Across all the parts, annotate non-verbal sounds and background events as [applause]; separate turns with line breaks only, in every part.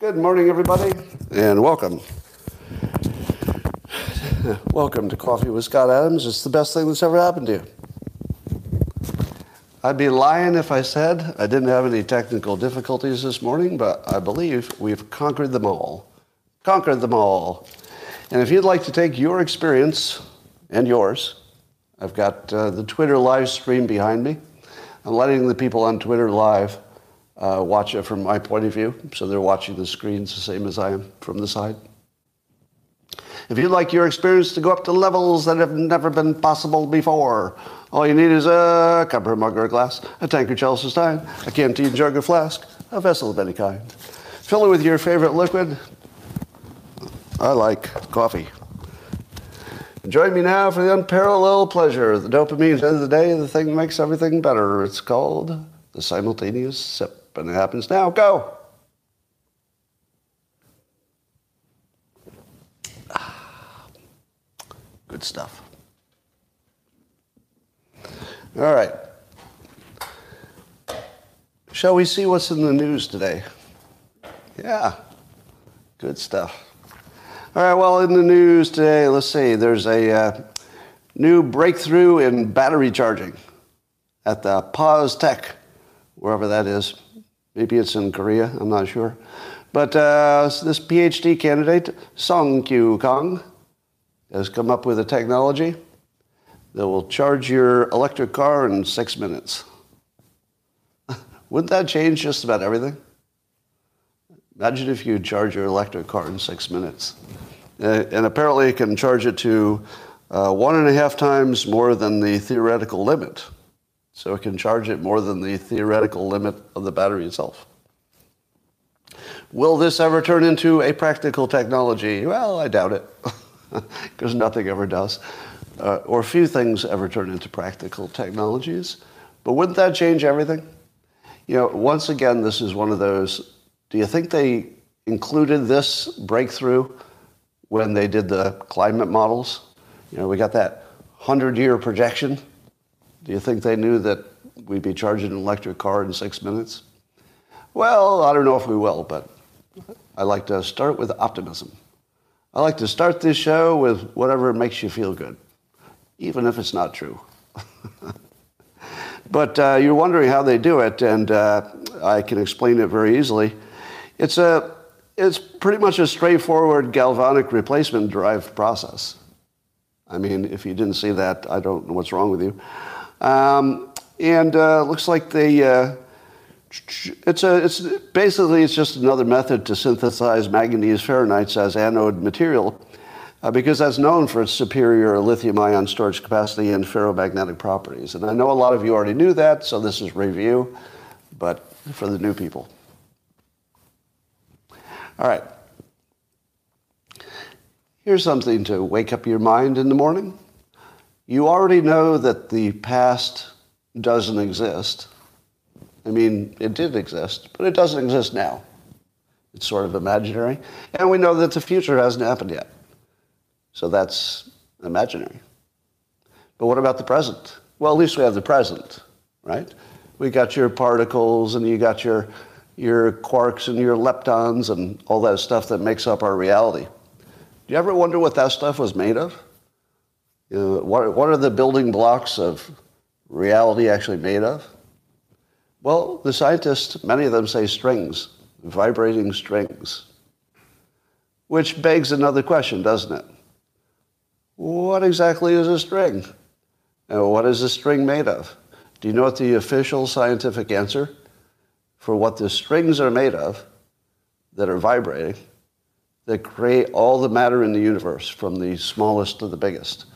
Good morning, everybody, and welcome. Welcome to Coffee with Scott Adams. It's the best thing that's ever happened to you. I'd be lying if I said I didn't have any technical difficulties this morning, but I believe we've conquered them all. Conquered them all. And if you'd like to take your experience and yours, I've got uh, the Twitter live stream behind me. Letting the people on Twitter live uh, watch it from my point of view, so they're watching the screens the same as I am from the side. If you'd like your experience to go up to levels that have never been possible before, all you need is a cup or mug or a glass, a tankard, chalice or stein, a canteen, jug or flask, a vessel of any kind. Fill it with your favorite liquid. I like coffee. Join me now for the unparalleled pleasure. The dopamine the end of the day, the thing that makes everything better. It's called the simultaneous sip, and it happens now. Go! Ah, good stuff. All right. Shall we see what's in the news today? Yeah, good stuff. All right, well, in the news today, let's see, there's a uh, new breakthrough in battery charging at the POSTECH, wherever that is. Maybe it's in Korea, I'm not sure. But uh, this PhD candidate, Song Kyu Kong, has come up with a technology that will charge your electric car in six minutes. [laughs] Wouldn't that change just about everything? Imagine if you charge your electric car in six minutes. Uh, and apparently it can charge it to uh, one and a half times more than the theoretical limit. So it can charge it more than the theoretical limit of the battery itself. Will this ever turn into a practical technology? Well, I doubt it, [laughs] because nothing ever does. Uh, or few things ever turn into practical technologies. But wouldn't that change everything? You know, once again, this is one of those. Do you think they included this breakthrough when they did the climate models? You know, we got that 100 year projection. Do you think they knew that we'd be charging an electric car in six minutes? Well, I don't know if we will, but I like to start with optimism. I like to start this show with whatever makes you feel good, even if it's not true. [laughs] but uh, you're wondering how they do it, and uh, I can explain it very easily. It's, a, it's pretty much a straightforward galvanic replacement drive process. I mean, if you didn't see that, I don't know what's wrong with you. Um, and uh, looks like they uh, it's a it's basically it's just another method to synthesize manganese ferronites as anode material uh, because that's known for its superior lithium ion storage capacity and ferromagnetic properties. And I know a lot of you already knew that, so this is review, but for the new people. All right. Here's something to wake up your mind in the morning. You already know that the past doesn't exist. I mean, it did exist, but it doesn't exist now. It's sort of imaginary. And we know that the future hasn't happened yet. So that's imaginary. But what about the present? Well, at least we have the present, right? We got your particles and you got your, your quarks and your leptons and all that stuff that makes up our reality. Do you ever wonder what that stuff was made of? You know, what, what are the building blocks of reality actually made of? Well, the scientists, many of them say strings, vibrating strings. Which begs another question, doesn't it? What exactly is a string? And what is a string made of? Do you know what the official scientific answer for what the strings are made of that are vibrating, that create all the matter in the universe, from the smallest to the biggest?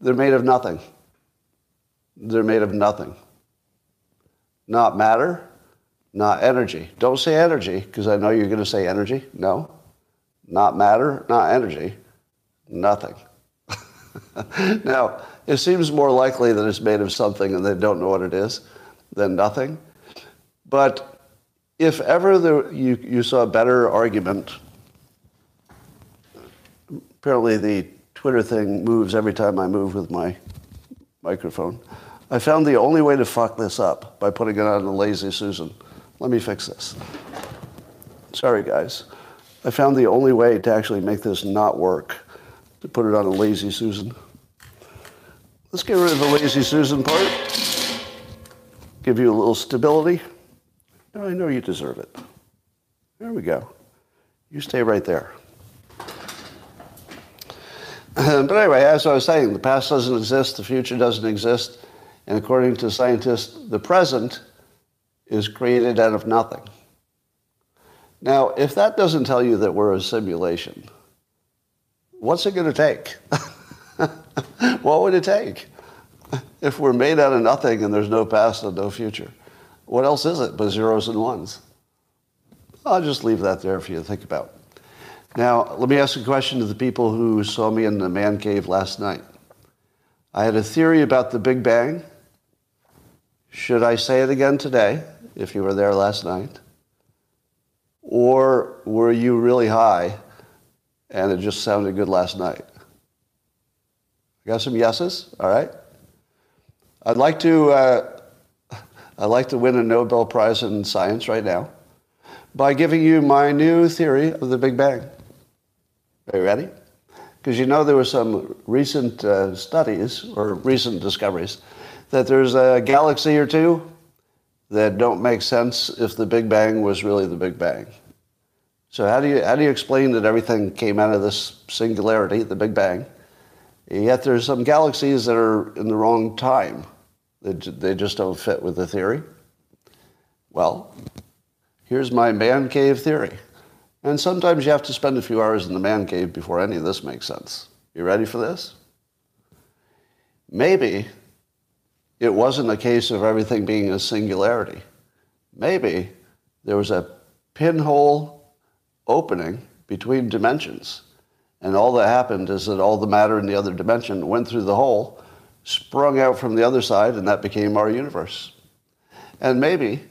They're made of nothing. They're made of nothing. Not matter, not energy. Don't say energy, because I know you're going to say energy. No. Not matter, not energy. Nothing. [laughs] now, it seems more likely that it's made of something and they don't know what it is than nothing. But if ever there, you, you saw a better argument, apparently the Twitter thing moves every time I move with my microphone. I found the only way to fuck this up by putting it on a lazy Susan. Let me fix this. Sorry, guys. I found the only way to actually make this not work to put it on a lazy Susan. Let's get rid of the lazy Susan part. Give you a little stability. I know you deserve it. There we go. You stay right there. [clears throat] but anyway, as I was saying, the past doesn't exist, the future doesn't exist, and according to scientists, the present is created out of nothing. Now, if that doesn't tell you that we're a simulation, what's it going to take? [laughs] what would it take? If we're made out of nothing and there's no past and no future, what else is it but zeros and ones? I'll just leave that there for you to think about. Now, let me ask a question to the people who saw me in the man cave last night. I had a theory about the Big Bang. Should I say it again today, if you were there last night? Or were you really high and it just sounded good last night? I got some yeses, all right? I'd like to, uh, I'd like to win a Nobel Prize in Science right now by giving you my new theory of the Big Bang. Are you ready? Because you know there were some recent uh, studies or recent discoveries that there's a galaxy or two that don't make sense if the Big Bang was really the Big Bang. So how do you how do you explain that everything came out of this singularity, the Big Bang? Yet there's some galaxies that are in the wrong time. They, they just don't fit with the theory. Well, here's my man cave theory. And sometimes you have to spend a few hours in the man cave before any of this makes sense. You ready for this? Maybe it wasn't a case of everything being a singularity. Maybe there was a pinhole opening between dimensions. And all that happened is that all the matter in the other dimension went through the hole, sprung out from the other side, and that became our universe. And maybe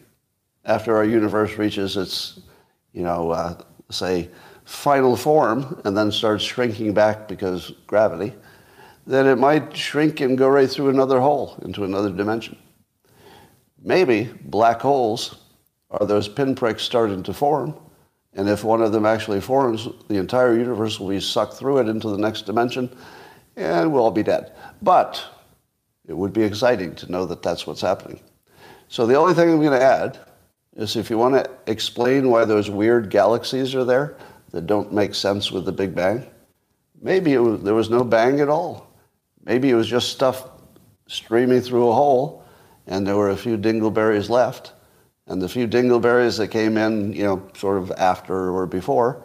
after our universe reaches its, you know, uh, say, final form and then starts shrinking back because gravity, then it might shrink and go right through another hole into another dimension. Maybe black holes are those pinpricks starting to form, and if one of them actually forms, the entire universe will be sucked through it into the next dimension, and we'll all be dead. But it would be exciting to know that that's what's happening. So the only thing I'm going to add is if you want to explain why those weird galaxies are there that don't make sense with the Big Bang, maybe was, there was no bang at all. Maybe it was just stuff streaming through a hole and there were a few dingleberries left. And the few dingleberries that came in, you know, sort of after or before,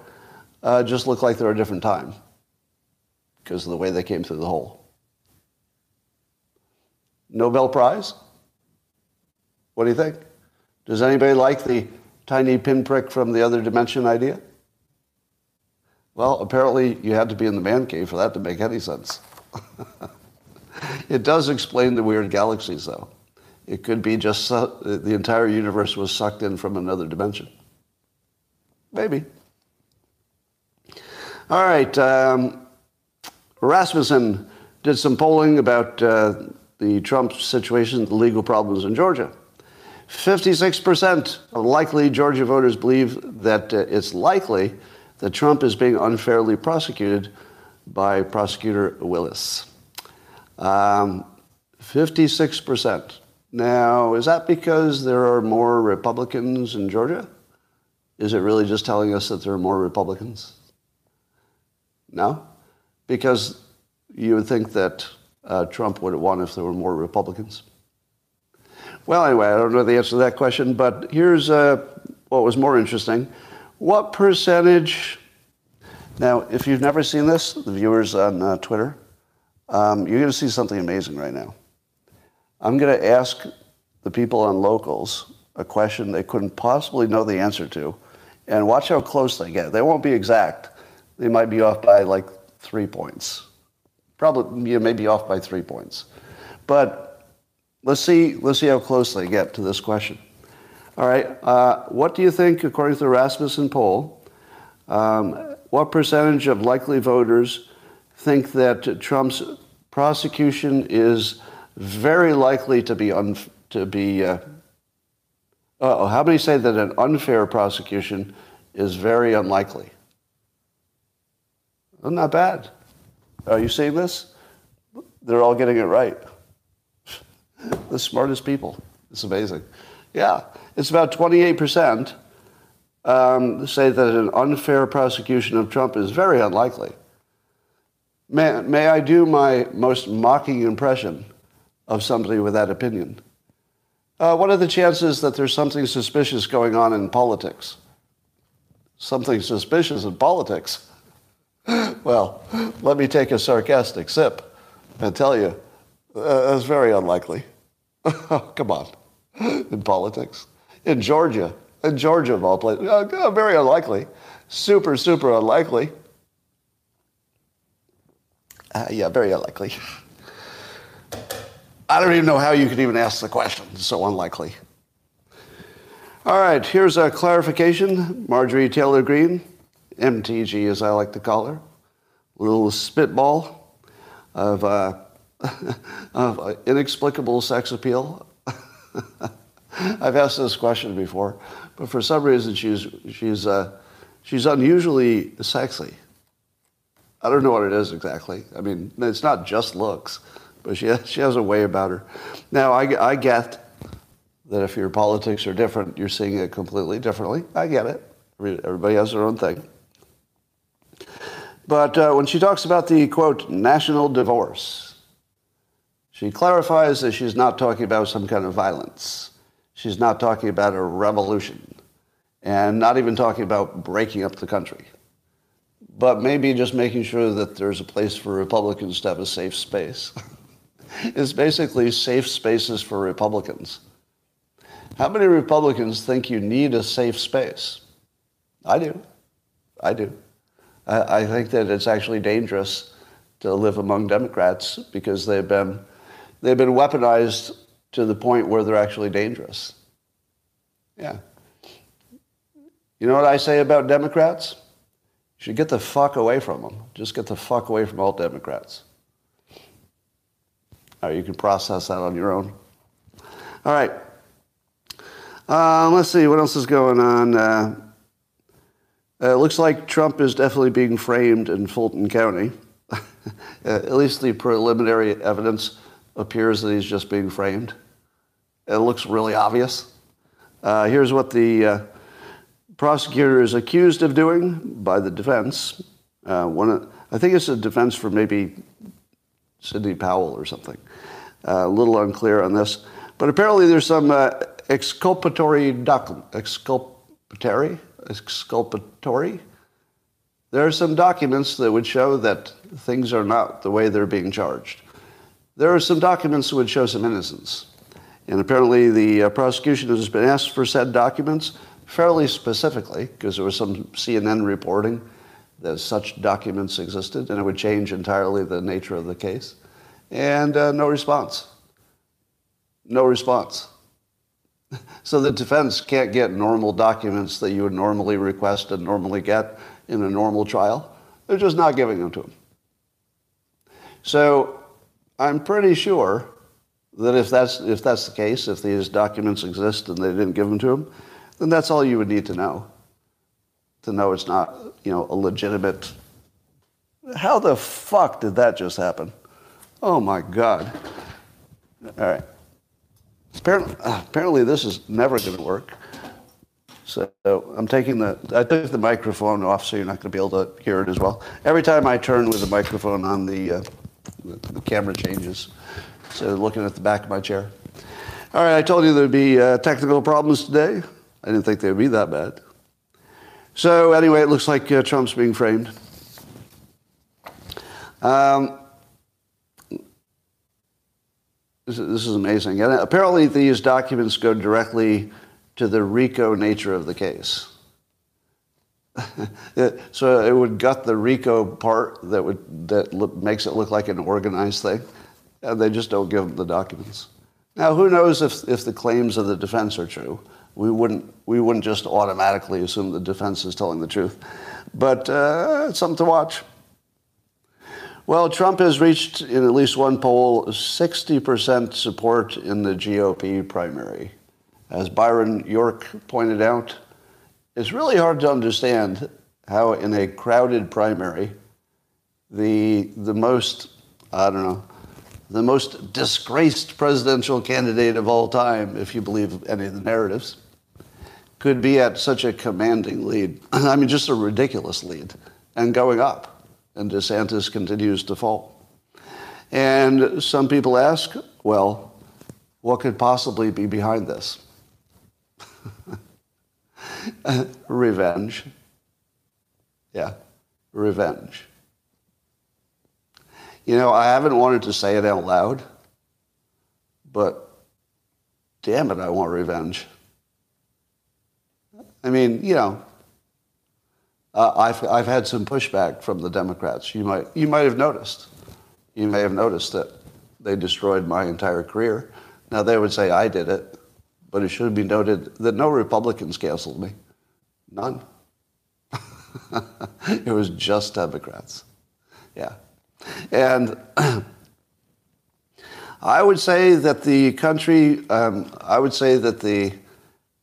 uh, just looked like they're a different time because of the way they came through the hole. Nobel Prize? What do you think? Does anybody like the tiny pinprick from the other dimension idea? Well, apparently you had to be in the man cave for that to make any sense. [laughs] it does explain the weird galaxies, though. It could be just the entire universe was sucked in from another dimension. Maybe. All right. Um, Rasmussen did some polling about uh, the Trump situation, the legal problems in Georgia. 56% of likely Georgia voters believe that uh, it's likely that Trump is being unfairly prosecuted by prosecutor Willis. Um, 56%. Now, is that because there are more Republicans in Georgia? Is it really just telling us that there are more Republicans? No? Because you would think that uh, Trump would have won if there were more Republicans. Well, anyway, I don't know the answer to that question, but here's uh, what was more interesting. What percentage, now, if you've never seen this, the viewers on uh, Twitter, um, you're going to see something amazing right now. I'm going to ask the people on locals a question they couldn't possibly know the answer to, and watch how close they get. They won't be exact. They might be off by like three points. Probably, you may be off by three points. But Let's see, let's see how close they get to this question. All right, uh, what do you think, according to the Rasmussen poll, um, what percentage of likely voters think that Trump's prosecution is very likely to be un, to be. Uh, oh, how many say that an unfair prosecution is very unlikely? Well, not bad. Are you seeing this? They're all getting it right. [laughs] the smartest people. It's amazing. Yeah, it's about 28% um, say that an unfair prosecution of Trump is very unlikely. May, may I do my most mocking impression of somebody with that opinion? Uh, what are the chances that there's something suspicious going on in politics? Something suspicious in politics? Well, let me take a sarcastic sip and tell you, uh, that's very unlikely. [laughs] Come on, in politics. In Georgia, in Georgia of all places, uh, very unlikely. Super, super unlikely. Uh, yeah, very unlikely. I don't even know how you could even ask the question. It's so unlikely. All right, here's a clarification. Marjorie Taylor Greene, MTG as I like to call her, little spitball of, uh, [laughs] of inexplicable sex appeal. [laughs] I've asked this question before, but for some reason she's, she's, uh, she's unusually sexy. I don't know what it is exactly. I mean, it's not just looks, but she has, [laughs] she has a way about her. Now, I, I get that if your politics are different, you're seeing it completely differently. I get it. Everybody has their own thing. But uh, when she talks about the quote, national divorce, she clarifies that she's not talking about some kind of violence. She's not talking about a revolution and not even talking about breaking up the country but maybe just making sure that there's a place for Republicans to have a safe space. [laughs] it's basically safe spaces for Republicans. How many Republicans think you need a safe space? I do. I do. I, I think that it's actually dangerous to live among Democrats because they've been, they've been weaponized to the point where they're actually dangerous. Yeah. You know what I say about Democrats? You should get the fuck away from them. Just get the fuck away from all Democrats. All right, you can process that on your own. All right. Uh, let's see, what else is going on? Uh, uh, it looks like Trump is definitely being framed in Fulton County. [laughs] At least the preliminary evidence appears that he's just being framed. It looks really obvious. Uh, here's what the uh, prosecutor is accused of doing by the defense. Uh, one, I think it's a defense for maybe Sidney Powell or something. Uh, a little unclear on this. But apparently there's some uh, exculpatory document, exculpatory, exculpatory. There are some documents that would show that things are not the way they're being charged. There are some documents that would show some innocence. And apparently the uh, prosecution has been asked for said documents fairly specifically, because there was some CNN reporting that such documents existed, and it would change entirely the nature of the case. And uh, no response. No response. [laughs] so the defense can't get normal documents that you would normally request and normally get in a normal trial. They're just not giving them to them. So I'm pretty sure that if that's, if that's the case, if these documents exist and they didn't give them to him, then that's all you would need to know. To know it's not, you know, a legitimate. How the fuck did that just happen? Oh my God. All right. Apparently, this is never going to work. So I'm taking the, I took the microphone off so you're not going to be able to hear it as well. Every time I turn with the microphone on, the, uh, the camera changes. So looking at the back of my chair. All right, I told you there'd be uh, technical problems today. I didn't think they'd be that bad. So anyway, it looks like uh, Trump's being framed. Um, this, is amazing. And apparently, these documents go directly to the RICO nature of the case. [laughs] so it would gut the RICO part that would that look, makes it look like an organized thing, and they just don't give them the documents. Now, who knows if, if the claims of the defense are true? we wouldn't we wouldn't just automatically assume the defense is telling the truth. But uh, it's something to watch. Well, Trump has reached, in at least one poll, 60% support in the GOP primary. As Byron York pointed out, it's really hard to understand how, in a crowded primary, the, the most, I don't know, the most disgraced presidential candidate of all time, if you believe any of the narratives, could be at such a commanding lead. [clears throat] I mean, just a ridiculous lead, and going up. And DeSantis continues to fall. And some people ask, well, what could possibly be behind this? [laughs] revenge. Yeah, revenge. You know, I haven't wanted to say it out loud, but damn it, I want revenge. I mean, you know, uh, I've, I've had some pushback from the Democrats. You might, you might have noticed. You may have noticed that they destroyed my entire career. Now, they would say I did it, but it should be noted that no Republicans canceled me. None. [laughs] it was just Democrats. Yeah. And [clears throat] I would say that the country, um, I would say that the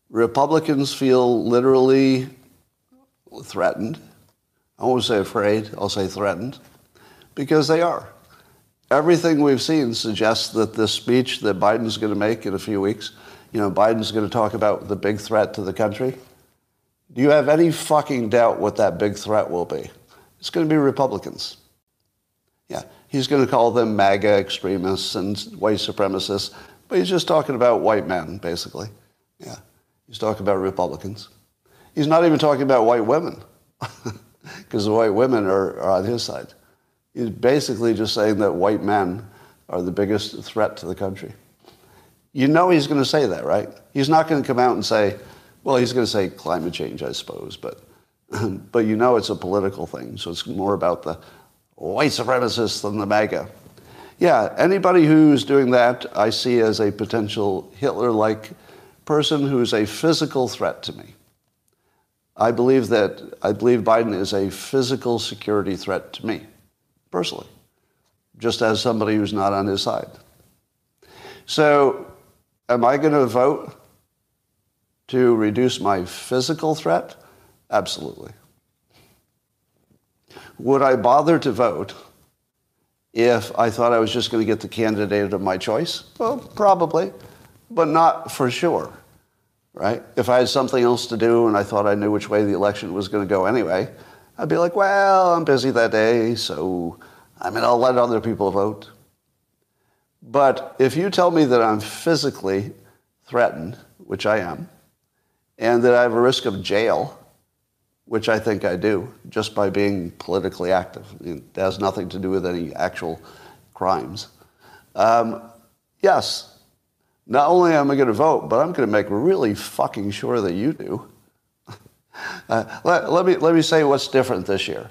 Republicans feel literally threatened. I won't say afraid, I'll say threatened, because they are. Everything we've seen suggests that this speech that Biden's going to make in a few weeks, you know, Biden's going to talk about the big threat to the country. Do you have any fucking doubt what that big threat will be? It's going to be Republicans. Yeah, he's going to call them MAGA extremists and white supremacists, but he's just talking about white men, basically. Yeah. He's talking about Republicans. He's not even talking about white women, [laughs] because the white women are, are on his side. He's basically just saying that white men are the biggest threat to the country. You know he's going to say that, right? He's not going to come out and say, well, he's going to say climate change, I suppose, but, [laughs] but you know it's a political thing, so it's more about the white supremacists than the MAGA. Yeah, anybody who's doing that, I see as a potential Hitler like person who is a physical threat to me. I believe that I believe Biden is a physical security threat to me, personally, just as somebody who's not on his side. So, am I going to vote to reduce my physical threat? Absolutely. Would I bother to vote if I thought I was just going to get the candidate of my choice? Well, probably but not for sure, right? If I had something else to do and I thought I knew which way the election was going to go anyway, I'd be like, well, I'm busy that day, so I mean, I'll let other people vote. But if you tell me that I'm physically threatened, which I am, and that I have a risk of jail, which I think I do, just by being politically active, it has nothing to do with any actual crimes. Um, yes, not only am I going to vote, but I'm going to make really fucking sure that you do. [laughs] uh, let, let, me, let me say what's different this year.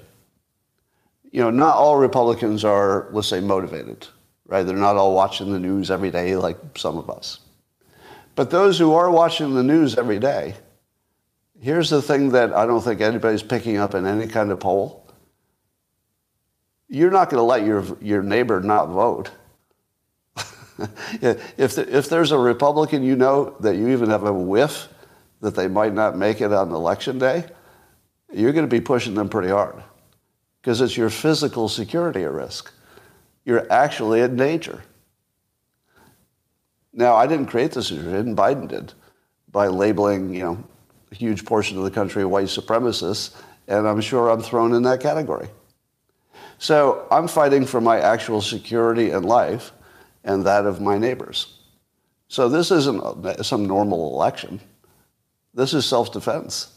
You know, not all Republicans are, let's say, motivated, right? They're not all watching the news every day like some of us. But those who are watching the news every day, here's the thing that I don't think anybody's picking up in any kind of poll. You're not going to let your, your neighbor not vote. [laughs] if, if there's a Republican you know that you even have a whiff that they might not make it on election day, you're going to be pushing them pretty hard because it's your physical security at risk. You're actually in danger. Now, I didn't create this situation, Biden did, by labeling, you know, a huge portion of the country white supremacists, and I'm sure I'm thrown in that category. So I'm fighting for my actual security and life and that of my neighbors. So this isn't some normal election. This is self-defense.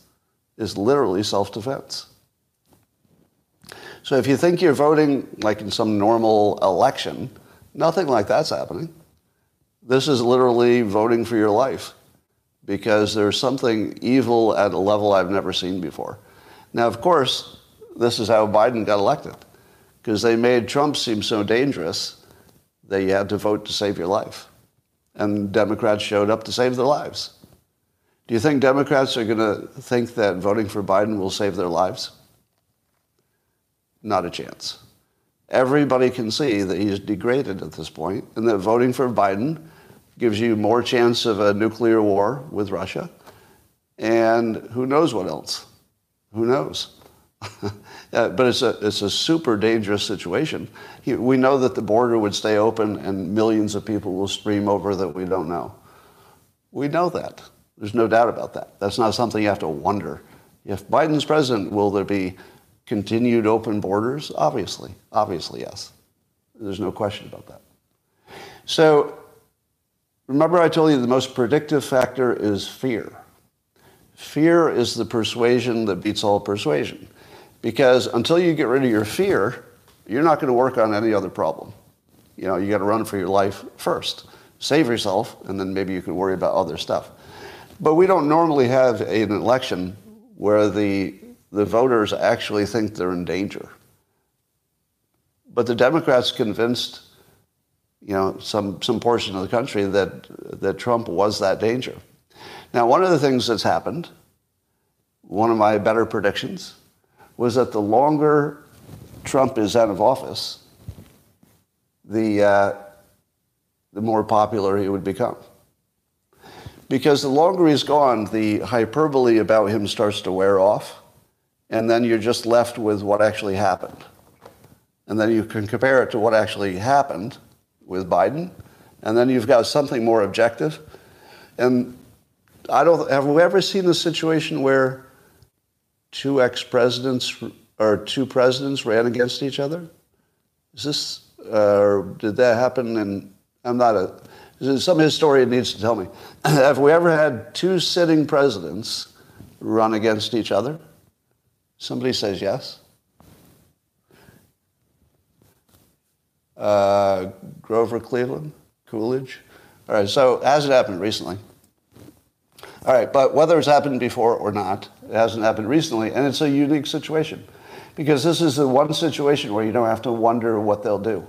It's literally self-defense. So if you think you're voting like in some normal election, nothing like that's happening. This is literally voting for your life because there's something evil at a level I've never seen before. Now, of course, this is how Biden got elected because they made Trump seem so dangerous that you had to vote to save your life. And Democrats showed up to save their lives. Do you think Democrats are going to think that voting for Biden will save their lives? Not a chance. Everybody can see that he's degraded at this point and that voting for Biden gives you more chance of a nuclear war with Russia. And who knows what else? Who knows? [laughs] uh, but it's a, it's a super dangerous situation. He, we know that the border would stay open and millions of people will stream over that we don't know. We know that. There's no doubt about that. That's not something you have to wonder. If Biden's president, will there be continued open borders? Obviously. Obviously, yes. There's no question about that. So remember I told you the most predictive factor is fear. Fear is the persuasion that beats all persuasion. Because until you get rid of your fear, you're not going to work on any other problem. You know, you got to run for your life first. Save yourself, and then maybe you can worry about other stuff. But we don't normally have an election where the, the voters actually think they're in danger. But the Democrats convinced, you know, some, some portion of the country that, that Trump was that danger. Now, one of the things that's happened, one of my better predictions, was that the longer Trump is out of office, the, uh, the more popular he would become. Because the longer he's gone, the hyperbole about him starts to wear off, and then you're just left with what actually happened. And then you can compare it to what actually happened with Biden, and then you've got something more objective. And I don't have we ever seen a situation where two ex-presidents or two presidents ran against each other? Is this, uh, did that happen? And I'm not a, some historian needs to tell me. [clears throat] Have we ever had two sitting presidents run against each other? Somebody says yes. Uh, Grover Cleveland, Coolidge. All right, so has it happened recently? All right, but whether it's happened before or not, it hasn't happened recently, and it's a unique situation because this is the one situation where you don't have to wonder what they'll do.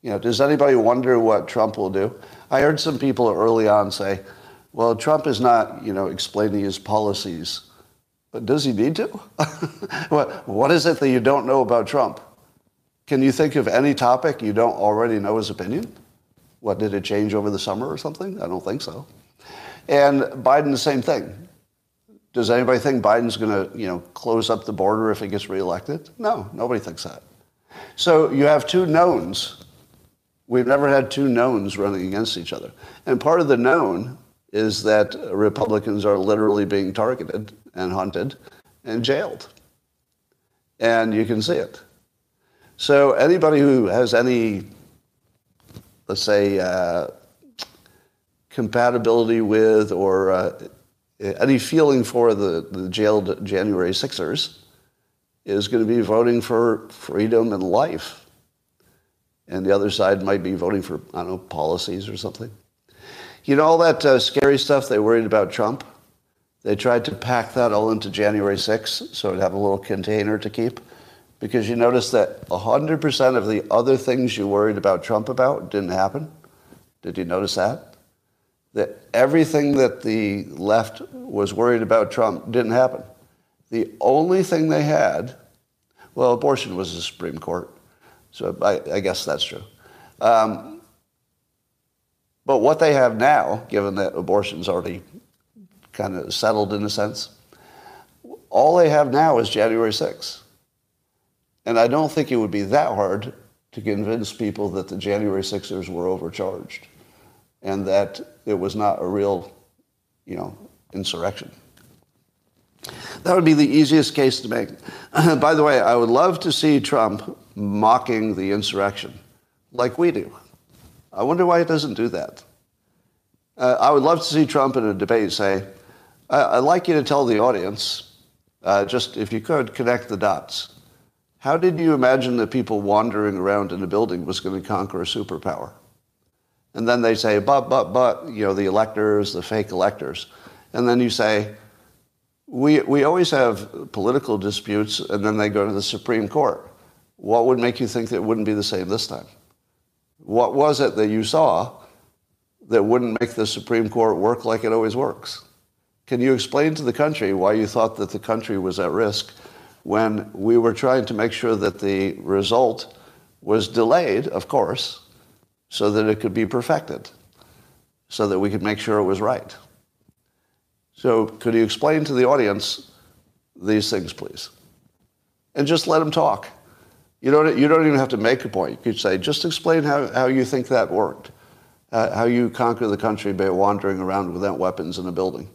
You know, does anybody wonder what Trump will do? I heard some people early on say, "Well, Trump is not, you know, explaining his policies." But does he need to? [laughs] what, what is it that you don't know about Trump? Can you think of any topic you don't already know his opinion? What, did it change over the summer or something? I don't think so. And Biden, the same thing. Does anybody think Biden's going to, you know, close up the border if he gets reelected? No, nobody thinks that. So you have two knowns. We've never had two knowns running against each other. And part of the known is that Republicans are literally being targeted and hunted and jailed. And you can see it. So anybody who has any, let's say, uh, compatibility with or uh, any feeling for the, the jailed January Sixers is going to be voting for freedom and life. And the other side might be voting for, I don't know, policies or something. You know, all that uh, scary stuff they worried about Trump? They tried to pack that all into January 6th so it'd have a little container to keep. Because you notice that 100% of the other things you worried about Trump about didn't happen. Did you notice that? That everything that the left was worried about Trump didn't happen. The only thing they had, well, abortion was the Supreme Court, so I, I guess that's true. Um, but what they have now, given that abortion's already kind of settled in a sense, all they have now is January 6th. And I don't think it would be that hard to convince people that the January 6ers were overcharged and that it was not a real, you know, insurrection. That would be the easiest case to make. [clears throat] By the way, I would love to see Trump mocking the insurrection like we do. I wonder why he doesn't do that. Uh, I would love to see Trump in a debate say, I- would like you to tell the audience, uh, just if you could, connect the dots. How did you imagine that people wandering around in a building was going to conquer a superpower? And then they say, but, but, but, you know, the electors, the fake electors. And then you say, we, we always have political disputes, and then they go to the Supreme Court. What would make you think that it wouldn't be the same this time? What was it that you saw that wouldn't make the Supreme Court work like it always works? Can you explain to the country why you thought that the country was at risk when we were trying to make sure that the result was delayed, of course, so that it could be perfected, so that we could make sure it was right. So could you explain to the audience these things, please? And just let them talk. You don't, you don't even have to make a point. You could say, just explain how, how you think that worked, uh, how you conquer the country by wandering around without weapons in a building.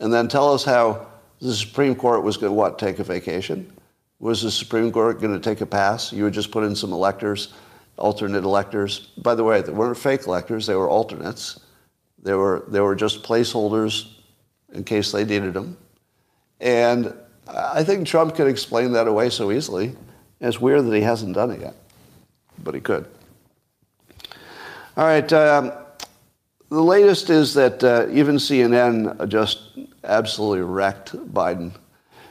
And then tell us how the Supreme Court was going to, what, take a vacation? Was the Supreme Court going to take a pass? You would just put in some electors, alternate electors. By the way, they weren't fake electors, they were alternates. They were, they were just placeholders in case they needed them. And I think Trump could explain that away so easily. It's weird that he hasn't done it yet, but he could. All right. Um, the latest is that uh, even CNN just absolutely wrecked Biden.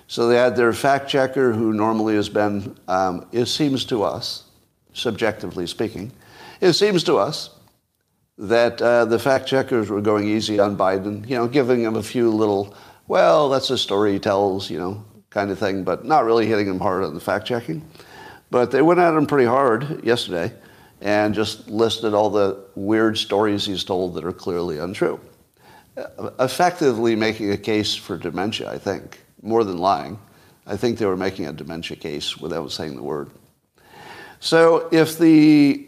So they had their fact checker, who normally has been, um, it seems to us, subjectively speaking, it seems to us that uh, the fact checkers were going easy on Biden, you know, giving him a few little, well, that's a story he tells, you know, kind of thing, but not really hitting him hard on the fact checking. But they went at him pretty hard yesterday and just listed all the weird stories he's told that are clearly untrue. Effectively making a case for dementia, I think, more than lying. I think they were making a dementia case without saying the word. So if the,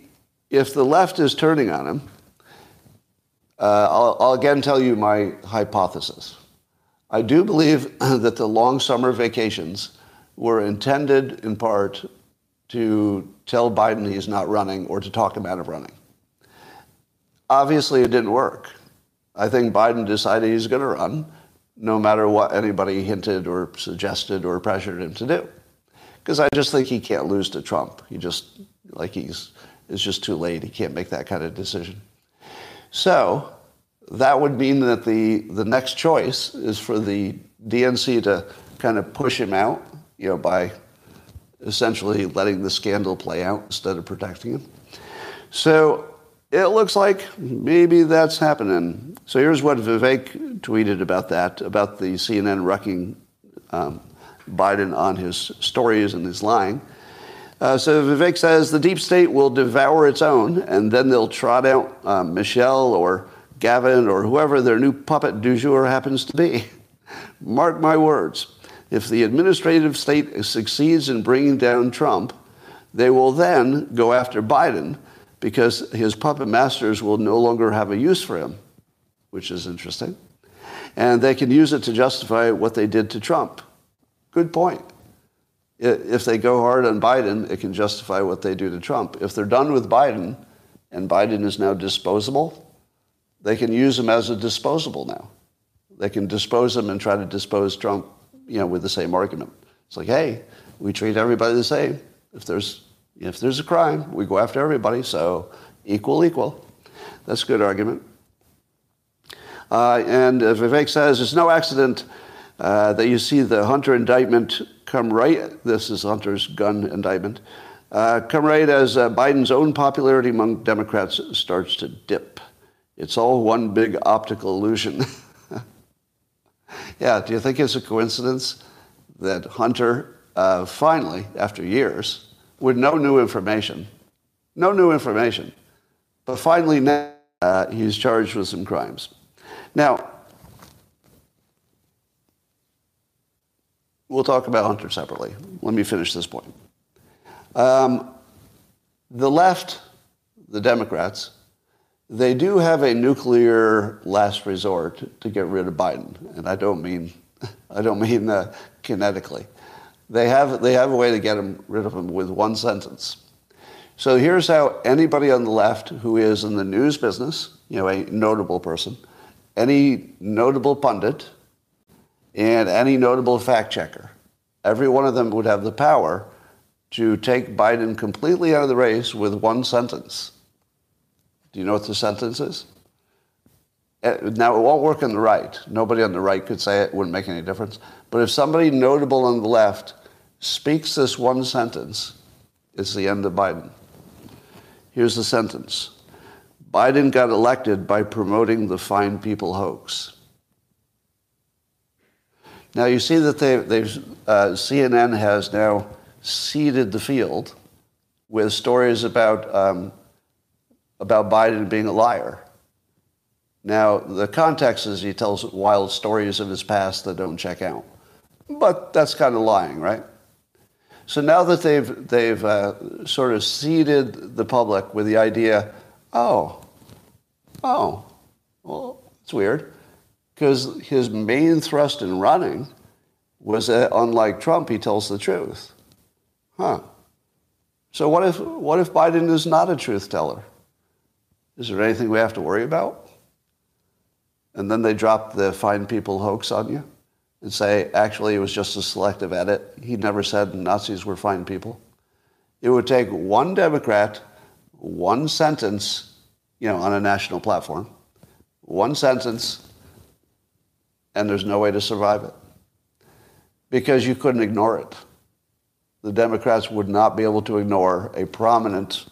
if the left is turning on him, uh, I'll, I'll again tell you my hypothesis. I do believe [clears throat] that the long summer vacations were intended in part to tell Biden he's not running or to talk him out of running. Obviously, it didn't work. I think Biden decided he's going to run no matter what anybody hinted or suggested or pressured him to do. Because I just think he can't lose to Trump. He just, like he's, it's just too late. He can't make that kind of decision. So that would mean that the, the next choice is for the DNC to kind of push him out, you know, by essentially letting the scandal play out instead of protecting him. So it looks like maybe that's happening. So here's what Vivek tweeted about that, about the CNN wrecking um, Biden on his stories and his lying. Uh, so Vivek says the deep state will devour its own, and then they'll trot out uh, Michelle or Gavin or whoever their new puppet du jour happens to be. [laughs] Mark my words. If the administrative state succeeds in bringing down Trump, they will then go after Biden because his puppet masters will no longer have a use for him, which is interesting. And they can use it to justify what they did to Trump. Good point. If they go hard on Biden, it can justify what they do to Trump. If they're done with Biden and Biden is now disposable, they can use him as a disposable now. They can dispose him and try to dispose Trump you know, with the same argument. It's like, hey, we treat everybody the same. If there's, if there's a crime, we go after everybody. So equal, equal. That's a good argument. Uh, and Vivek says it's no accident uh, that you see the Hunter indictment come right. This is Hunter's gun indictment. Uh, come right as uh, Biden's own popularity among Democrats starts to dip. It's all one big optical illusion. [laughs] Yeah, do you think it's a coincidence that Hunter uh, finally, after years, with no new information, no new information, but finally now uh, he's charged with some crimes. Now, we'll talk about Hunter separately. Let me finish this point. Um, the left, the Democrats, they do have a nuclear last resort to get rid of Biden, and I don't mean [laughs] I don't mean uh, kinetically. They have they have a way to get him rid of him with one sentence. So here's how anybody on the left who is in the news business, you know, a notable person, any notable pundit, and any notable fact checker, every one of them would have the power to take Biden completely out of the race with one sentence. Do you know what the sentence is? Uh, now, it won't work on the right. Nobody on the right could say it, it, wouldn't make any difference. But if somebody notable on the left speaks this one sentence, it's the end of Biden. Here's the sentence Biden got elected by promoting the fine people hoax. Now, you see that they, uh, CNN has now seeded the field with stories about, um, about Biden being a liar. Now, the context is he tells wild stories of his past that don't check out. But that's kind of lying, right? So now that they've, they've uh, sort of seeded the public with the idea, oh, oh, well, it's weird. Because his main thrust in running was that, unlike Trump, he tells the truth. Huh. So what if, what if Biden is not a truth teller? Is there anything we have to worry about? And then they drop the fine people hoax on you and say, actually, it was just a selective edit. He never said Nazis were fine people. It would take one Democrat, one sentence, you know, on a national platform, one sentence, and there's no way to survive it because you couldn't ignore it. The Democrats would not be able to ignore a prominent,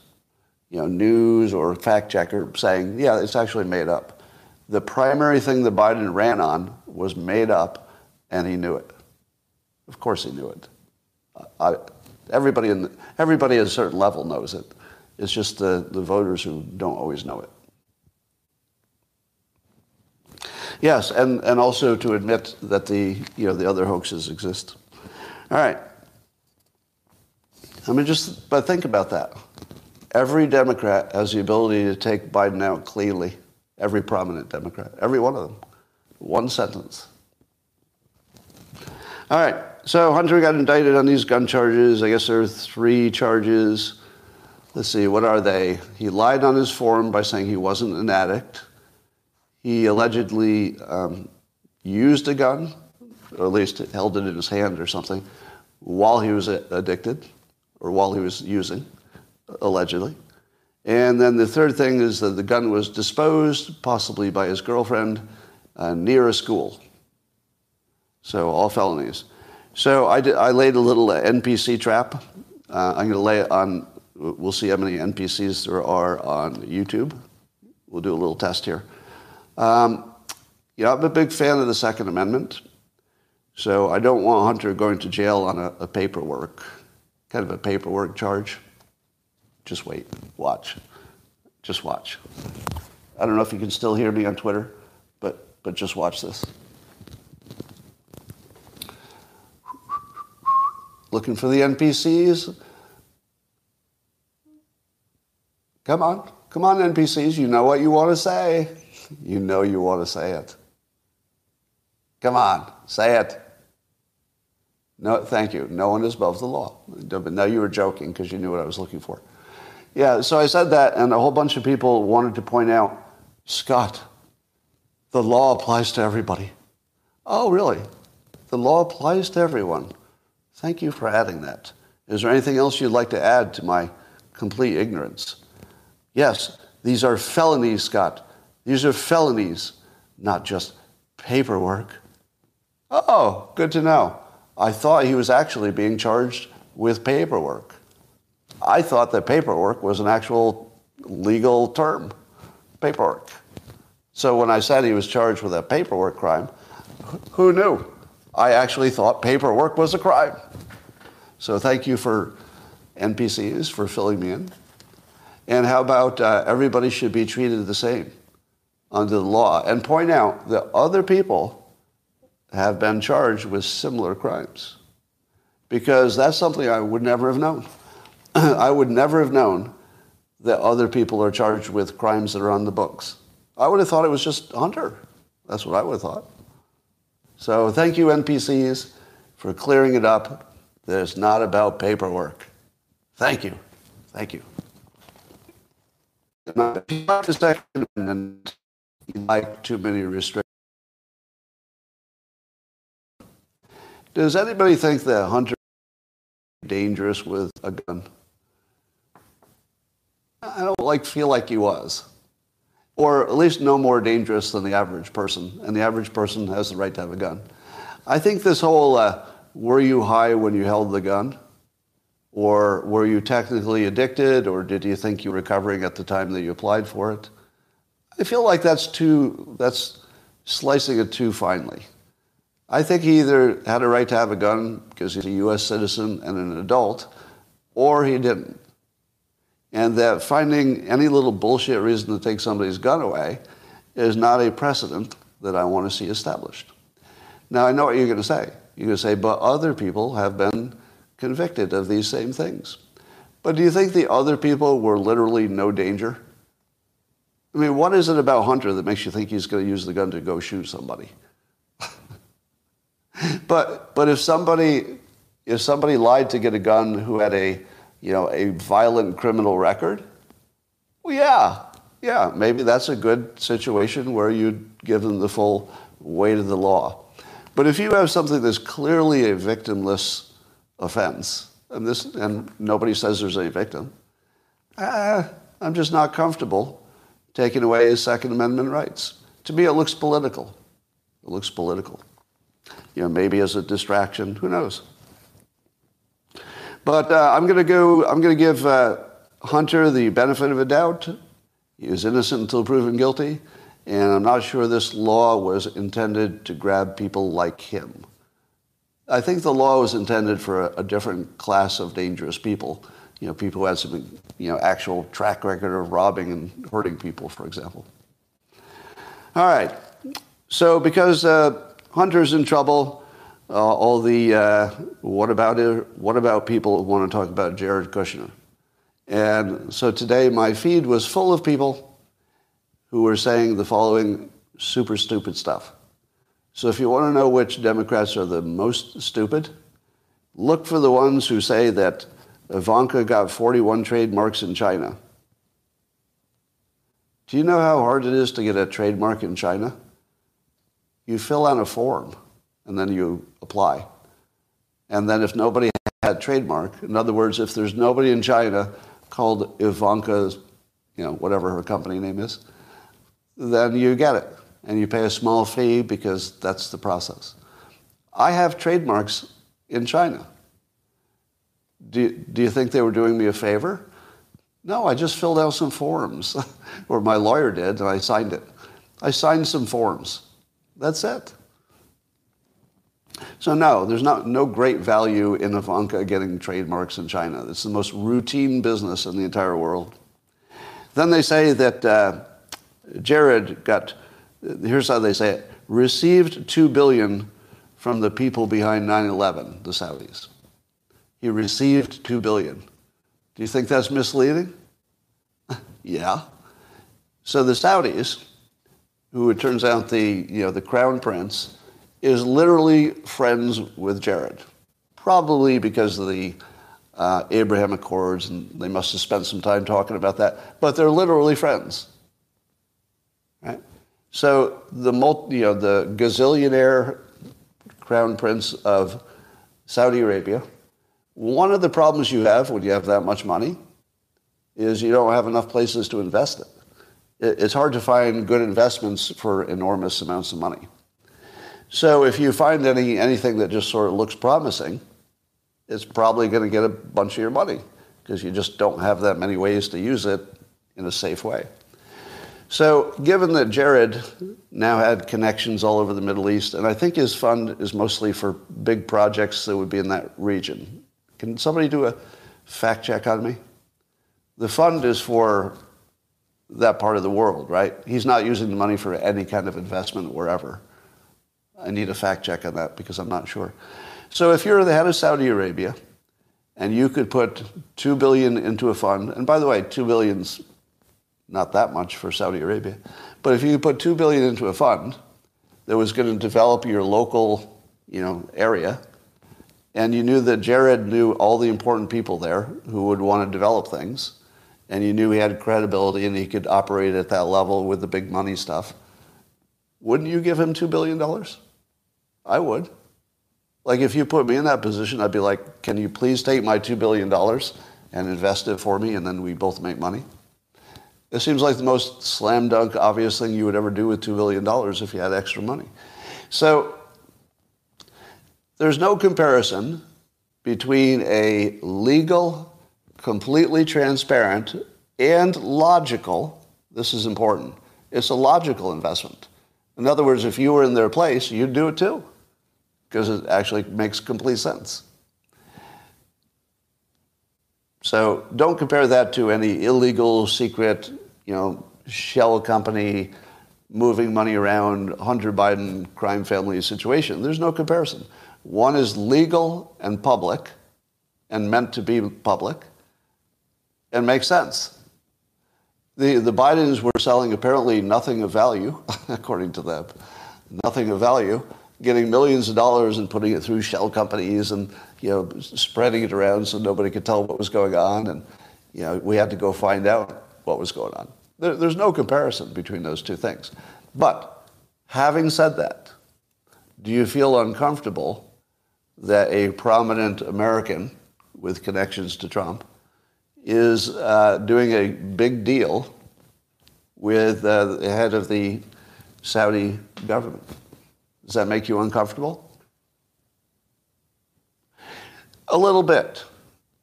you know, news or fact checker saying, yeah, it's actually made up. The primary thing that Biden ran on was made up, and he knew it. Of course he knew it. I, everybody, in everybody at a certain level knows it. It's just the, the voters who don't always know it. Yes, and, and also to admit that the, you know, the other hoaxes exist. All right. I mean, just but think about that. Every Democrat has the ability to take Biden out cleanly. Every prominent Democrat, every one of them. One sentence. All right. So Hunter got indicted on these gun charges. I guess there are three charges. Let's see, what are they? He lied on his form by saying he wasn't an addict. He allegedly um, used a gun, or at least held it in his hand or something, while he was addicted, or while he was using, allegedly. And then the third thing is that the gun was disposed, possibly by his girlfriend, uh, near a school. So all felonies. So I, did, I laid a little NPC trap. Uh, I'm going to lay it on, we'll see how many NPCs there are on YouTube. We'll do a little test here. Um, you know, I'm a big fan of the Second Amendment, so I don't want Hunter going to jail on a, a paperwork, kind of a paperwork charge. Just wait, watch, just watch. I don't know if you can still hear me on Twitter, but but just watch this. Looking for the NPCs? Come on, come on, NPCs. You know what you want to say. You know you want to say it. Come on, say it. No, thank you. No one is above the law. Now you were joking because you knew what I was looking for. Yeah, so I said that, and a whole bunch of people wanted to point out, Scott, the law applies to everybody. Oh, really? The law applies to everyone. Thank you for adding that. Is there anything else you'd like to add to my complete ignorance? Yes, these are felonies, Scott. These are felonies, not just paperwork. Oh, good to know. I thought he was actually being charged with paperwork. I thought that paperwork was an actual legal term. Paperwork. So when I said he was charged with a paperwork crime, who knew? I actually thought paperwork was a crime. So thank you for NPCs for filling me in. And how about uh, everybody should be treated the same? Under the law and point out that other people have been charged with similar crimes. Because that's something I would never have known. [clears throat] I would never have known that other people are charged with crimes that are on the books. I would have thought it was just Hunter. That's what I would have thought. So thank you, NPCs, for clearing it up that it's not about paperwork. Thank you. Thank you. Like too many restrictions. Does anybody think that Hunter dangerous with a gun? I don't like feel like he was. Or at least no more dangerous than the average person. And the average person has the right to have a gun. I think this whole uh, were you high when you held the gun? Or were you technically addicted? Or did you think you were recovering at the time that you applied for it? I feel like that's too, that's slicing it too finely. I think he either had a right to have a gun because he's a U.S. citizen and an adult, or he didn't. and that finding any little bullshit reason to take somebody's gun away is not a precedent that I want to see established. Now, I know what you're going to say. You're going to say, but other people have been convicted of these same things. But do you think the other people were literally no danger? I mean, what is it about Hunter that makes you think he's going to use the gun to go shoot somebody? [laughs] but, but if somebody, if somebody lied to get a gun who had a, you know, a violent criminal record, well, yeah, yeah, maybe that's a good situation where you'd give them the full weight of the law. But if you have something that's clearly a victimless offense, and this, and nobody says there's any victim, uh, I'm just not comfortable taking away his Second Amendment rights. To me, it looks political. It looks political. You know, maybe as a distraction. Who knows? But uh, I'm going to go. I'm going to give uh, Hunter the benefit of a doubt. He is innocent until proven guilty, and I'm not sure this law was intended to grab people like him. I think the law was intended for a, a different class of dangerous people. You know, people who had some, you know, actual track record of robbing and hurting people, for example. All right. So because uh, Hunter's in trouble, uh, all the uh, what about it, what about people who want to talk about Jared Kushner? And so today my feed was full of people who were saying the following super stupid stuff. So if you want to know which Democrats are the most stupid, look for the ones who say that Ivanka got 41 trademarks in China. Do you know how hard it is to get a trademark in China? You fill out a form and then you apply. And then if nobody had trademark, in other words, if there's nobody in China called Ivanka's, you know, whatever her company name is, then you get it and you pay a small fee because that's the process. I have trademarks in China. Do, do you think they were doing me a favor? No, I just filled out some forms, [laughs] or my lawyer did, and I signed it. I signed some forms. That's it. So no, there's not no great value in Ivanka getting trademarks in China. It's the most routine business in the entire world. Then they say that uh, Jared got here's how they say it, received 2 billion from the people behind 9/11, the Saudis. He received 2 billion. Do you think that's misleading? [laughs] yeah. So the Saudis, who it turns out the, you know, the crown prince is literally friends with Jared. Probably because of the uh, Abraham Accords, and they must have spent some time talking about that. But they're literally friends. Right? So the multi, you know, the gazillionaire crown prince of Saudi Arabia, one of the problems you have when you have that much money is you don't have enough places to invest it. It's hard to find good investments for enormous amounts of money. So if you find any anything that just sort of looks promising, it's probably going to get a bunch of your money because you just don't have that many ways to use it in a safe way. So, given that Jared now had connections all over the Middle East, and I think his fund is mostly for big projects that would be in that region. Can somebody do a fact check on me? The fund is for that part of the world, right? He's not using the money for any kind of investment wherever. I need a fact check on that because I'm not sure. So if you're the head of Saudi Arabia and you could put 2 billion into a fund, and by the way, 2 billion's not that much for Saudi Arabia. But if you put two billion into a fund that was going to develop your local, you know, area, and you knew that Jared knew all the important people there who would want to develop things, and you knew he had credibility and he could operate at that level with the big money stuff, wouldn't you give him two billion dollars? I would. Like if you put me in that position, I'd be like, can you please take my two billion dollars and invest it for me, and then we both make money? It seems like the most slam dunk obvious thing you would ever do with $2 billion if you had extra money. So there's no comparison between a legal, completely transparent, and logical, this is important, it's a logical investment. In other words, if you were in their place, you'd do it too, because it actually makes complete sense. So don't compare that to any illegal, secret, you know, shell company moving money around Hunter Biden crime family situation. There's no comparison. One is legal and public and meant to be public and makes sense. The, the Bidens were selling apparently nothing of value, [laughs] according to them, nothing of value, getting millions of dollars and putting it through shell companies and you know spreading it around so nobody could tell what was going on, and you know we had to go find out what was going on. There, there's no comparison between those two things. But having said that, do you feel uncomfortable that a prominent American with connections to Trump is uh, doing a big deal with uh, the head of the Saudi government? Does that make you uncomfortable? A little bit.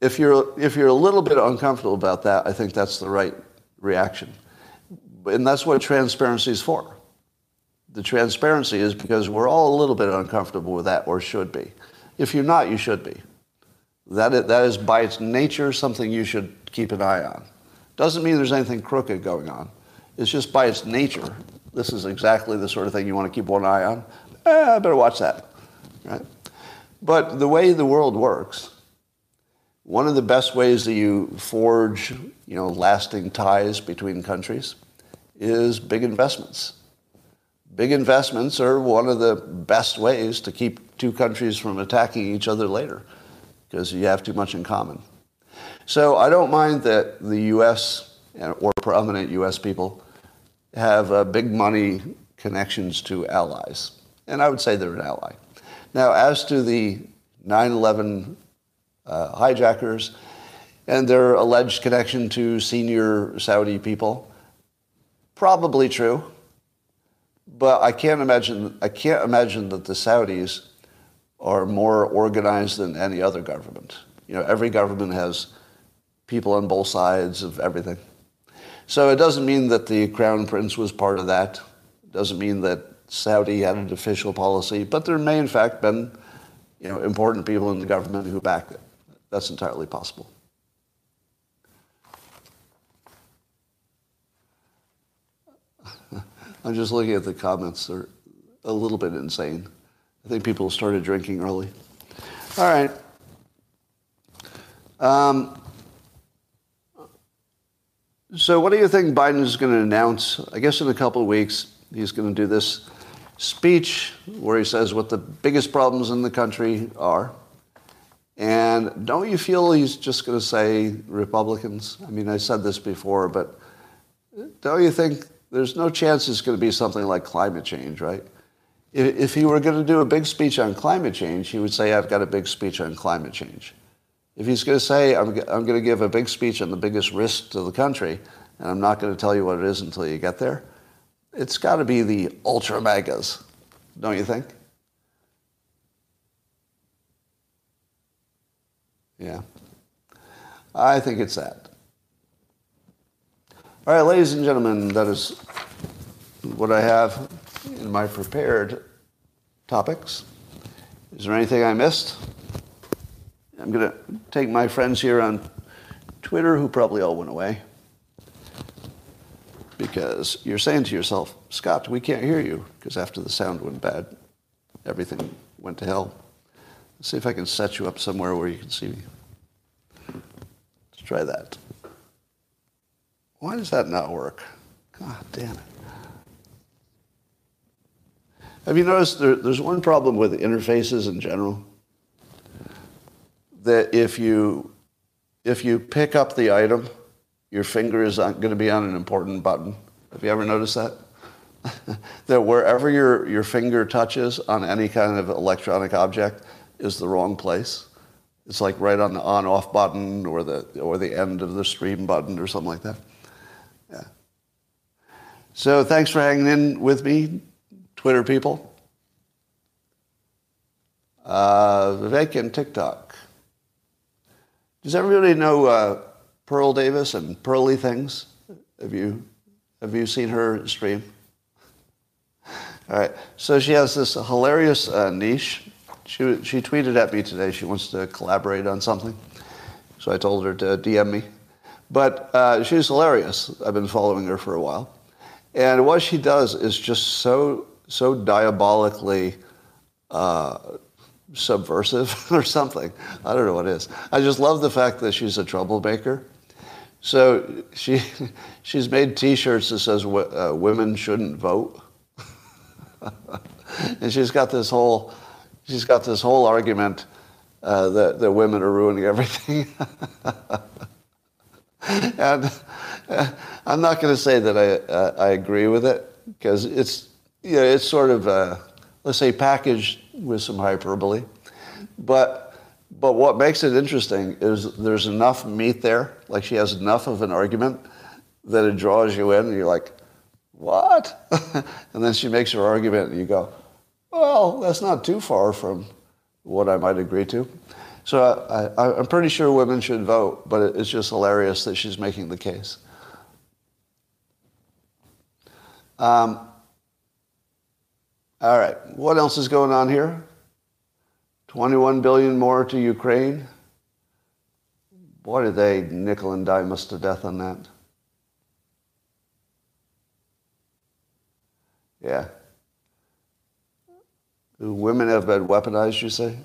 If you're, if you're a little bit uncomfortable about that, I think that's the right reaction. And that's what transparency is for. The transparency is because we're all a little bit uncomfortable with that, or should be. If you're not, you should be. That is, that is by its nature something you should keep an eye on. Doesn't mean there's anything crooked going on. It's just by its nature. This is exactly the sort of thing you want to keep one eye on eh, I better watch that, right? But the way the world works, one of the best ways that you forge, you know, lasting ties between countries is big investments. Big investments are one of the best ways to keep two countries from attacking each other later because you have too much in common. So I don't mind that the U.S. or prominent U.S. people have uh, big money connections to allies and I would say they're an ally. Now, as to the 9 11 uh, hijackers and their alleged connection to senior Saudi people, probably true. But I can't imagine, I can't imagine that the Saudis are more organized than any other government. You know, every government has people on both sides of everything. So it doesn't mean that the crown prince was part of that. It doesn't mean that Saudi had an official policy, but there may in fact been you know, important people in the government who backed it. That's entirely possible. [laughs] I'm just looking at the comments. They're a little bit insane. I think people started drinking early. All right. Um, so, what do you think Biden is going to announce? I guess in a couple of weeks, he's going to do this speech where he says what the biggest problems in the country are. And don't you feel he's just going to say Republicans? I mean, I said this before, but don't you think there's no chance it's going to be something like climate change, right? If he were going to do a big speech on climate change, he would say, I've got a big speech on climate change. If he's going to say, I'm, I'm going to give a big speech on the biggest risk to the country, and I'm not going to tell you what it is until you get there, it's got to be the ultra MAGAs, don't you think? Yeah. I think it's that. All right, ladies and gentlemen, that is what I have in my prepared topics. Is there anything I missed? I'm going to take my friends here on Twitter, who probably all went away because you're saying to yourself, Scott, we can't hear you because after the sound went bad, everything went to hell. Let's see if I can set you up somewhere where you can see me. Let's try that. Why does that not work? God damn it. Have you noticed there, there's one problem with interfaces in general? That if you, if you pick up the item, your finger is going to be on an important button. Have you ever noticed that? [laughs] that wherever your, your finger touches on any kind of electronic object is the wrong place. It's like right on the on-off button or the, or the end of the stream button or something like that. Yeah. So thanks for hanging in with me, Twitter people. Uh, Vivek and TikTok. Does everybody know uh, Pearl Davis and Pearly Things. Have you, have you seen her stream? [laughs] All right. So she has this hilarious uh, niche. She, she tweeted at me today. She wants to collaborate on something. so I told her to DM me. But uh, she's hilarious. I've been following her for a while. And what she does is just so, so diabolically uh, subversive [laughs] or something. I don't know what it is. I just love the fact that she's a troublemaker. So she, [laughs] she's made T-shirts that says uh, "Women shouldn't vote," [laughs] and she's got this whole, she's got this whole argument uh, that that women are ruining everything. and uh, I'm not going to say that I uh, I agree with it because it's you know, it's sort of uh, let's say packaged with some hyperbole, but but what makes it interesting is there's enough meat there, like she has enough of an argument that it draws you in, and you're like, what? [laughs] and then she makes her argument, and you go, well, that's not too far from what I might agree to. So I, am pretty sure women should vote, but it's just hilarious that she's making the case. Um, all right, what else is going on here? 21 billion more to Ukraine. Boy, did they nickel and dime us to death on that. Yeah. Women have been weaponized, you say?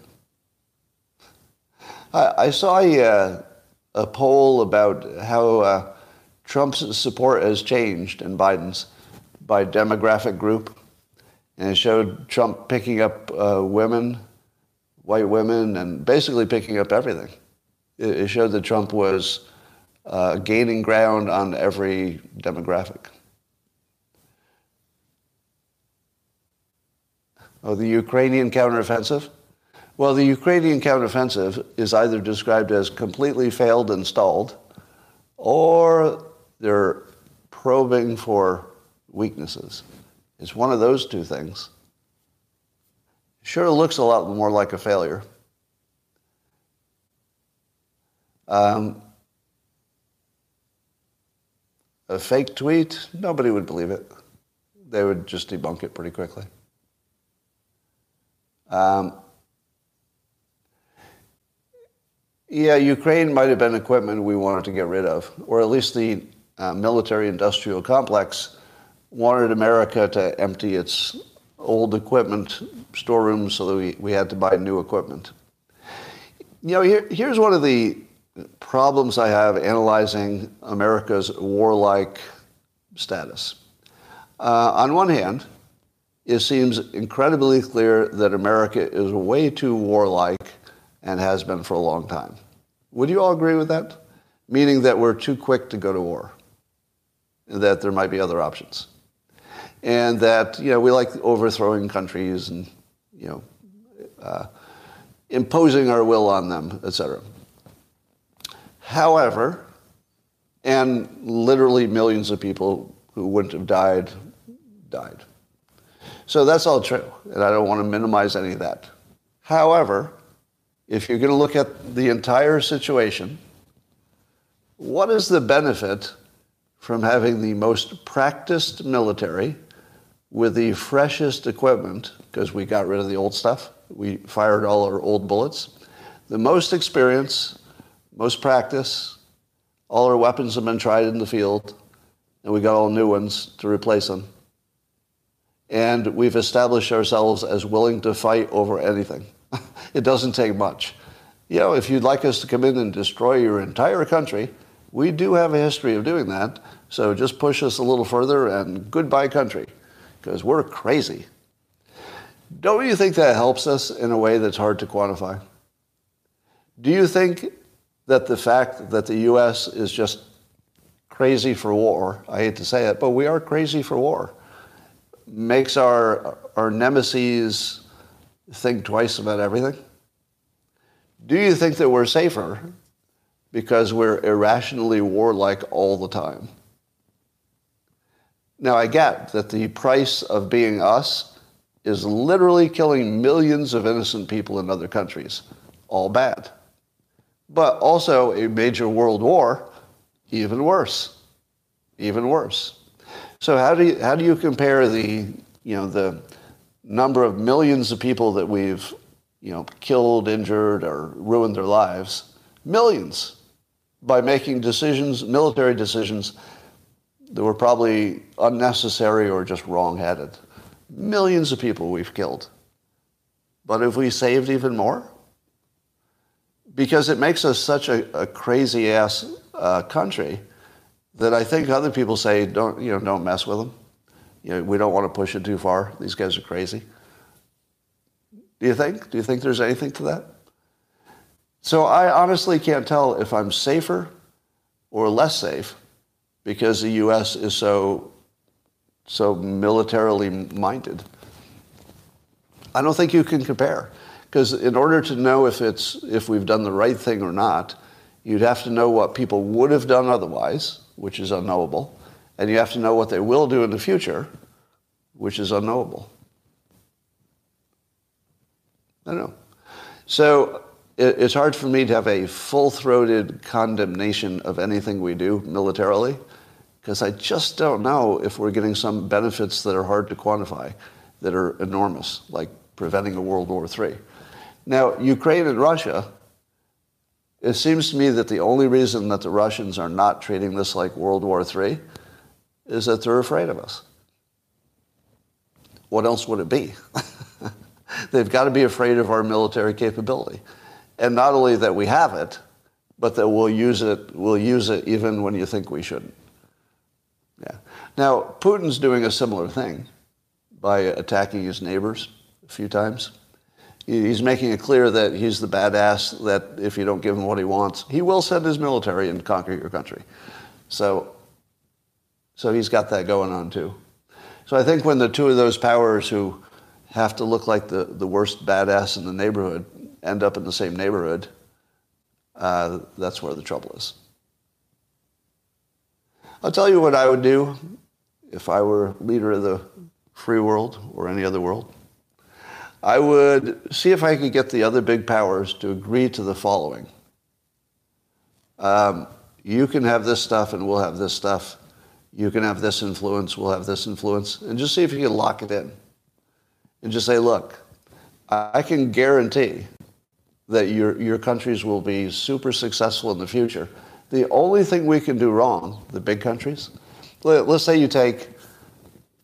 I, I saw a, uh, a poll about how uh, Trump's support has changed and Biden's by demographic group. And it showed Trump picking up uh, women white women, and basically picking up everything. It, showed that Trump was uh, gaining ground on every demographic. Oh, the Ukrainian counteroffensive? Well, the Ukrainian counteroffensive is either described as completely failed and stalled, or they're probing for weaknesses. It's one of those two things. It Sure looks a lot more like a failure. Um, a fake tweet, nobody would believe it. They would just debunk it pretty quickly. Um, yeah, Ukraine might have been equipment we wanted to get rid of, or at least the uh, military industrial complex wanted America to empty its old equipment storerooms so that we, we had to buy new equipment. You know, here, here's one of the problems I have analyzing America's warlike status. Uh, on one hand, it seems incredibly clear that America is way too warlike and has been for a long time. Would you all agree with that? Meaning that we're too quick to go to war, that there might be other options and that you know we like overthrowing countries and you know uh, imposing our will on them, etc. However, and literally millions of people who wouldn't have died died. So that's all true, and I don't want to minimize any of that. However, if you're going to look at the entire situation, what is the benefit from having the most practiced military with the freshest equipment, because we got rid of the old stuff. We fired all our old bullets. The most experience, most practice, all our weapons have been tried in the field, and we got all new ones to replace them. And we've established ourselves as willing to fight over anything. [laughs] it doesn't take much. You know, if you'd like us to come in and destroy your entire country, we do have a history of doing that. So just push us a little further and goodbye country because we're crazy. Don't you think that helps us in a way that's hard to quantify? Do you think that the fact that the U.S. is just crazy for war, I hate to say it, but we are crazy for war, makes our, our nemesis think twice about everything? Do you think that we're safer because we're irrationally warlike all the time? Now, I get that the price of being us is literally killing millions of innocent people in other countries. All bad. But also a major world war, even worse. Even worse. So how do you, how do you compare the, you know, the number of millions of people that we've, you know, killed, injured, or ruined their lives? Millions. by making decisions, military decisions, that were probably unnecessary or just wrong-headed. Millions of people we've killed. But have we saved even more? Because it makes us such a, a crazy-ass uh, country that I think other people say, don't, you know, don't mess with them. You know, we don't want to push it too far. These guys are crazy. Do you think? Do you think there's anything to that? So I honestly can't tell if I'm safer or less safe because the U.S. is so so militarily minded. I don't think you can compare because in order to know if it's if we've done the right thing or not, you'd have to know what people would have done otherwise, which is unknowable, and you have to know what they will do in the future, which is unknowable. I don't know. So it's hard for me to have a full-throated condemnation of anything we do militarily because I just don't know if we're getting some benefits that are hard to quantify, that are enormous, like preventing a World War III. Now, Ukraine and Russia, it seems to me that the only reason that the Russians are not treating this like World War III is that they're afraid of us. What else would it be? [laughs] They've got to be afraid of our military capability. And not only that we have it, but that we'll use it, we'll use it even when you think we shouldn't. Yeah. Now, Putin's doing a similar thing by attacking his neighbors a few times. He's making it clear that he's the badass, that if you don't give him what he wants, he will send his military and conquer your country. So, so he's got that going on too. So I think when the two of those powers who have to look like the, the worst badass in the neighborhood end up in the same neighborhood, uh, that's where the trouble is. I'll tell you what I would do if I were leader of the free world or any other world. I would see if I could get the other big powers to agree to the following. Um, you can have this stuff and we'll have this stuff. You can have this influence, we'll have this influence. And just see if you can lock it in. And just say, look, I can guarantee that your, your countries will be super successful in the future. The only thing we can do wrong, the big countries, let, us say you take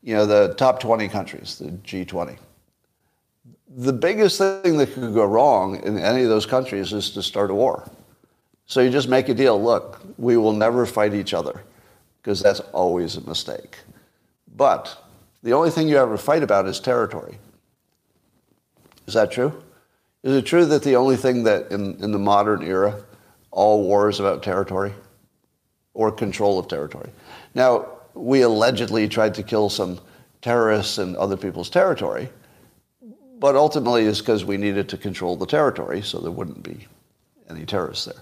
you know, the top 20 countries, the G20. The biggest thing that could go wrong in any of those countries is to start a war. So you just make a deal. Look, we will never fight each other because that's always a mistake. But the only thing you ever fight about is territory. Is that true? Is it true that the only thing that in, in the modern era, all war is about territory or control of territory? Now, we allegedly tried to kill some terrorists in other people's territory, but ultimately it's because we needed to control the territory so there wouldn't be any terrorists there.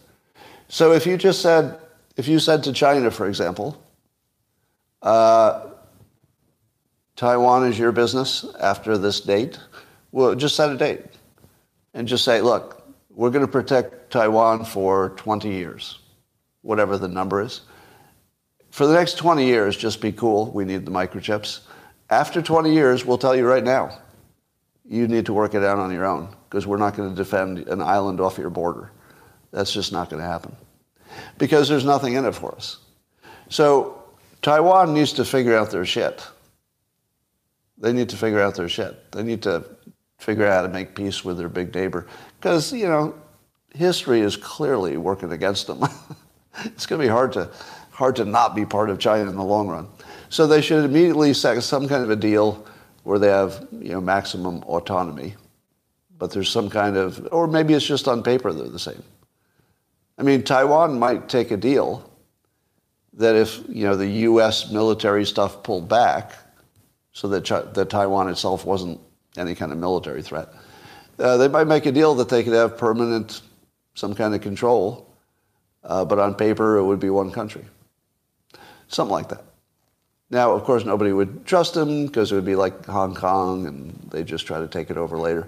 So if you just said, if you said to China, for example, uh, Taiwan is your business after this date, well, just set a date and just say, look, we're going to protect Taiwan for 20 years, whatever the number is. For the next 20 years, just be cool. We need the microchips. After 20 years, we'll tell you right now, you need to work it out on your own because we're not going to defend an island off your border. That's just not going to happen because there's nothing in it for us. So Taiwan needs to figure out their shit. They need to figure out their shit. They need to figure out how to make peace with their big neighbor. Because, you know, history is clearly working against them. [laughs] it's going to be hard to, hard to not be part of China in the long run. So they should immediately set some kind of a deal where they have, you know, maximum autonomy. But there's some kind of, or maybe it's just on paper they're the same. I mean, Taiwan might take a deal that if, you know, the U.S. military stuff pulled back so that, that Taiwan itself wasn't any kind of military threat. Uh, they might make a deal that they could have permanent, some kind of control, uh, but on paper it would be one country. Something like that. Now, of course, nobody would trust them because it would be like Hong Kong and they just try to take it over later.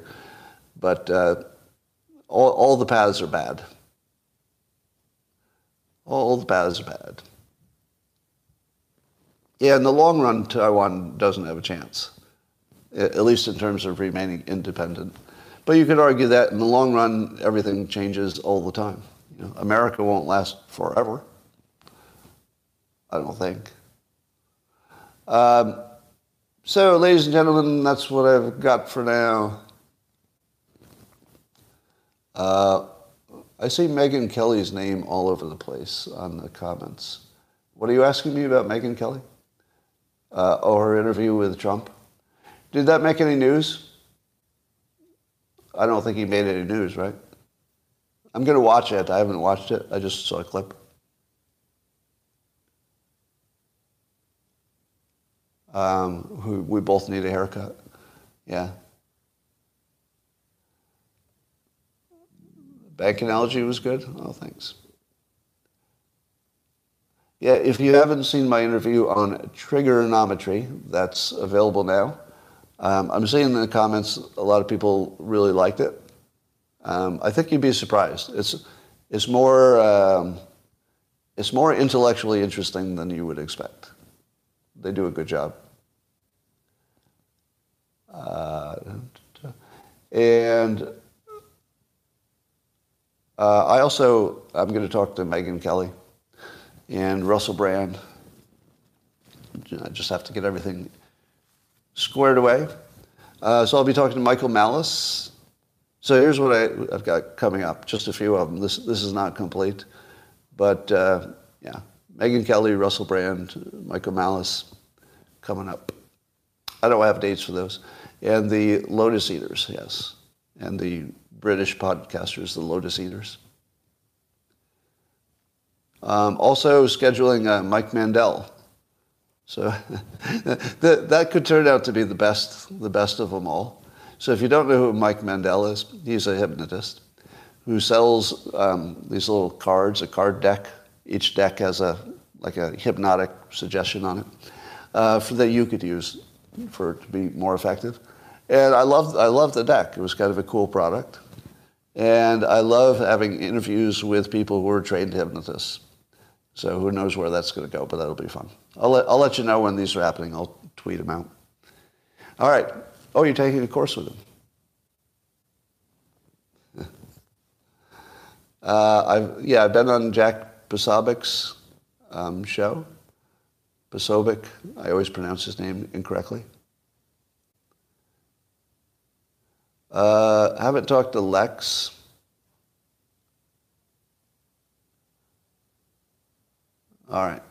But uh, all, all the paths are bad. All the paths are bad. Yeah, in the long run, Taiwan doesn't have a chance at least in terms of remaining independent. But you could argue that in the long run, everything changes all the time. You know, America won't last forever. I don't think. Um, so, ladies and gentlemen, that's what I've got for now. Uh, I see Megyn Kelly's name all over the place on the comments. What are you asking me about Megyn Kelly? Uh, or her interview with Trump? Did that make any news? I don't think he made any news, right? I'm going to watch it. I haven't watched it. I just saw a clip. Um, we both need a haircut. Yeah. Bank analogy was good. Oh, thanks. Yeah, if you haven't seen my interview on Triggernometry, that's available now. Um, I'm seeing in the comments a lot of people really liked it. Um, I think you'd be surprised. It's it's more um, it's more intellectually interesting than you would expect. They do a good job. Uh, and uh, I also I'm going to talk to Megyn Kelly and Russell Brand. I just have to get everything squared away. Uh, so I'll be talking to Michael Malice. So here's what I, have got coming up, just a few of them. This, this is not complete. But uh, yeah, Megyn Kelly, Russell Brand, Michael Malice coming up. I don't have dates for those. And the Lotus Eaters, yes. And the British podcasters, the Lotus Eaters. Um, also scheduling uh, Mike Mandel so [laughs] that, that could turn out to be the best, the best of them all. So if you don't know who Mike Mandel is, he's a hypnotist who sells um, these little cards, a card deck. Each deck has a like a hypnotic suggestion on it uh, for, that you could use for to be more effective. And I loved, I loved the deck. It was kind of a cool product. And I love having interviews with people who are trained hypnotists. So who knows where that's going to go, but that'll be fun. I'll let, I'll let you know when these are happening. I'll tweet them out. All right. Oh, you're taking a course with him. [laughs] Uh, I've, yeah, I've been on Jack Posobic's um, show. Posobiec. I always pronounce his name incorrectly. Uh, haven't talked to Lex. All right.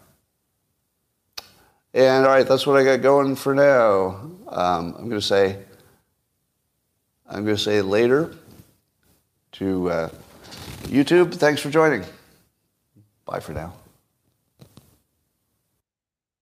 And all right, that's what I got going for now. Um, I'm going to say, I'm going to say later to uh, YouTube. Thanks for joining. Bye for now.